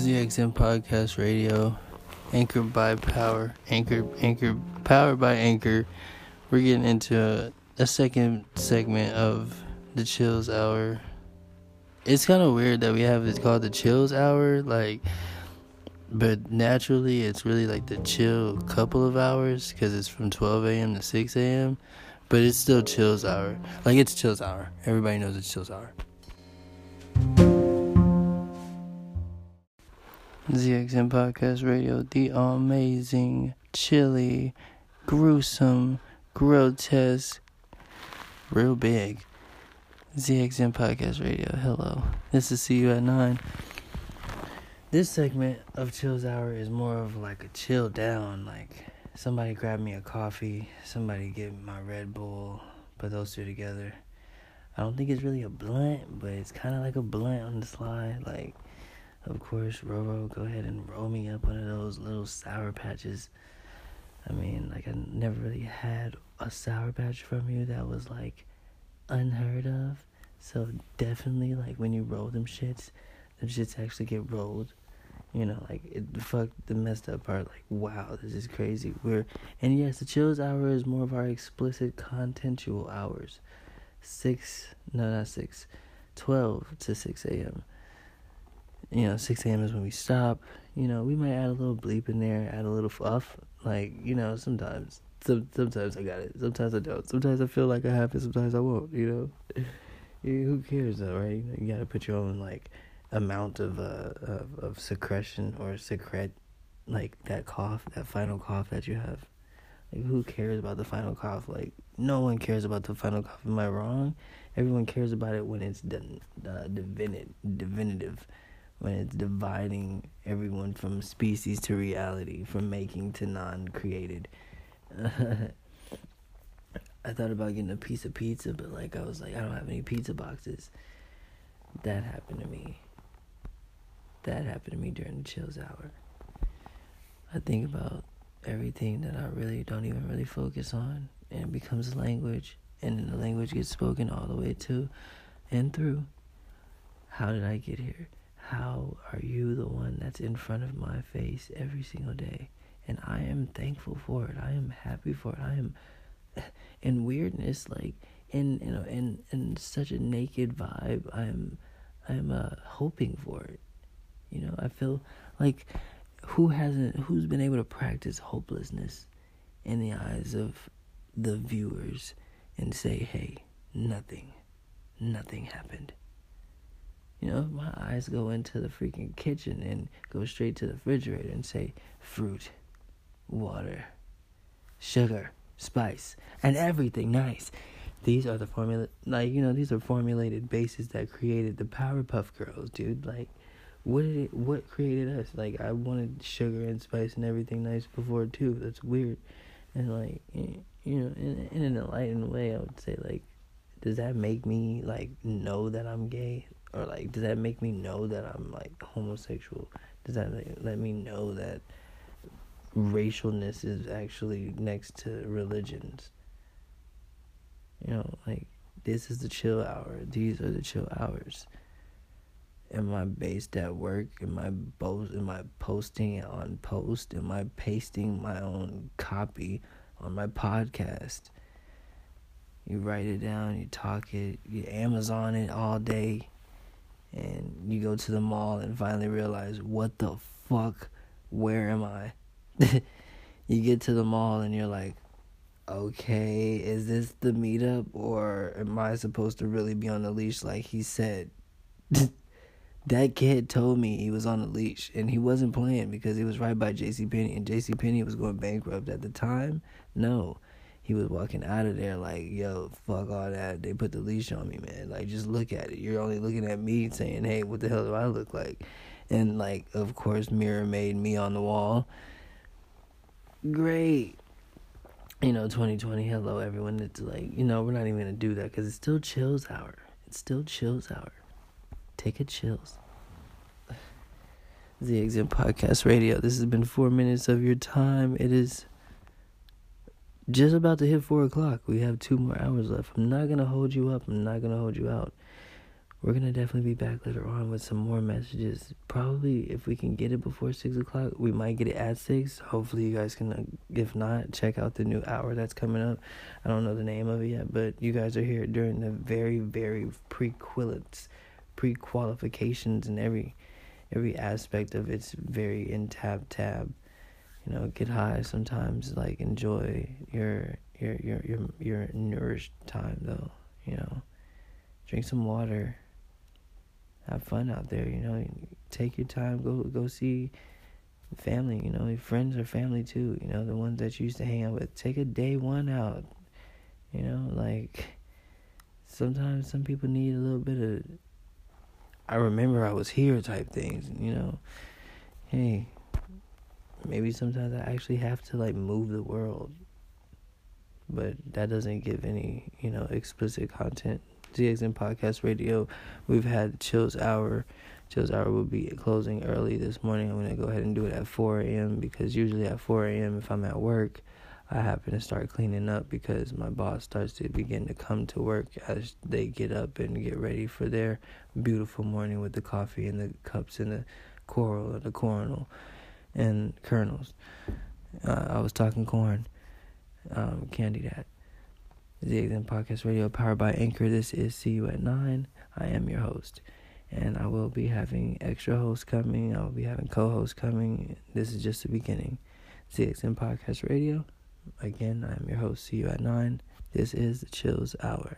ZXM Podcast Radio, anchored by Power, anchor, anchor, powered by Anchor. We're getting into a, a second segment of the Chills Hour. It's kind of weird that we have it called the Chills Hour, like, but naturally it's really like the chill couple of hours because it's from 12 a.m. to 6 a.m. But it's still Chills Hour. Like, it's Chills Hour. Everybody knows it's Chills Hour. ZXM Podcast Radio, the amazing, chilly, gruesome, grotesque, real big. ZXM Podcast Radio, hello. This is See You at 9. This segment of Chills Hour is more of like a chill down, like somebody grab me a coffee, somebody get my Red Bull, put those two together. I don't think it's really a blunt, but it's kind of like a blunt on the slide, like of course, Roro, go ahead and roll me up one of those little sour patches. I mean, like I never really had a sour patch from you that was like unheard of. So definitely, like when you roll them shits, them shits actually get rolled. You know, like it, fuck the messed up part. Like wow, this is crazy. We're and yes, the chills hour is more of our explicit contentual hours. Six, no, not six, twelve to six a.m you know, 6 a.m. is when we stop. You know, we might add a little bleep in there, add a little fluff. Like, you know, sometimes. Some, sometimes I got it. Sometimes I don't. Sometimes I feel like I have it. Sometimes I won't, you know. who cares, though, right? You gotta put your own, like, amount of, uh, of, of secretion or secret, like, that cough, that final cough that you have. Like, who cares about the final cough? Like, no one cares about the final cough. Am I wrong? Everyone cares about it when it's done, uh, divinit, divinative when it's dividing everyone from species to reality, from making to non created. I thought about getting a piece of pizza, but like I was like, I don't have any pizza boxes. That happened to me. That happened to me during the chills hour. I think about everything that I really don't even really focus on, and it becomes language, and the language gets spoken all the way to and through. How did I get here? How are you the one that's in front of my face every single day? And I am thankful for it. I am happy for it. I am in weirdness, like in you know, in in such a naked vibe. I'm I'm uh, hoping for it. You know, I feel like who hasn't who's been able to practice hopelessness in the eyes of the viewers and say, hey, nothing, nothing happened. You know, my eyes go into the freaking kitchen and go straight to the refrigerator and say fruit, water, sugar, spice, and everything nice. These are the formula, like you know, these are formulated bases that created the Powerpuff Girls, dude. Like, what did it? What created us? Like, I wanted sugar and spice and everything nice before too. That's weird, and like, you know, in, in an enlightened way, I would say like, does that make me like know that I'm gay? Or like does that make me know that I'm like homosexual? Does that let me know that racialness is actually next to religions? You know, like this is the chill hour. These are the chill hours. Am I based at work? Am I both am I posting on post? Am I pasting my own copy on my podcast? You write it down, you talk it, you Amazon it all day and you go to the mall and finally realize what the fuck? Where am i? You get to the mall and you're like okay is this the meetup or am i supposed to really be on the leash? Like he said that kid told me he was on a leash and he wasn't playing because he was right by JC Penney and JC Penney was going bankrupt at the time. No he was walking out of there like, yo, fuck all that. They put the leash on me, man. Like, just look at it. You're only looking at me saying, hey, what the hell do I look like? And, like, of course, Mirror made me on the wall. Great. You know, 2020, hello, everyone. It's like, you know, we're not even going to do that because it's still chills hour. It's still chills hour. Take a chills. The Exit Podcast Radio. This has been four minutes of your time. It is just about to hit four o'clock. We have two more hours left. I'm not gonna hold you up. I'm not gonna hold you out. we're gonna definitely be back later on with some more messages. Probably if we can get it before six o'clock, we might get it at six. Hopefully, you guys can. Uh, if not, check out the new hour that's coming up. I don't know the name of it yet, but you guys are here during the very, very pre-quillets, pre-qualifications, and every every aspect of it's very in tab tab. You know, get high sometimes. Like enjoy your your your your your nourished time though. You know, drink some water have fun out there. You know, take your time. Go go see family. You know, your friends are family too. You know, the ones that you used to hang out with. Take a day one out. You know, like sometimes some people need a little bit of. I remember I was here type things. You know, hey, maybe sometimes I actually have to like move the world. But that doesn't give any, you know, explicit content ZXN Podcast Radio. We've had Chills Hour. Chills Hour will be closing early this morning. I'm going to go ahead and do it at 4 a.m. because usually at 4 a.m., if I'm at work, I happen to start cleaning up because my boss starts to begin to come to work as they get up and get ready for their beautiful morning with the coffee and the cups and the coral and the coronal and kernels. Uh, I was talking corn, um, candy that. ZXN Podcast Radio powered by Anchor. This is See You at 9. I am your host. And I will be having extra hosts coming. I will be having co hosts coming. This is just the beginning. ZXN Podcast Radio. Again, I am your host. See you at 9. This is the Chills Hour.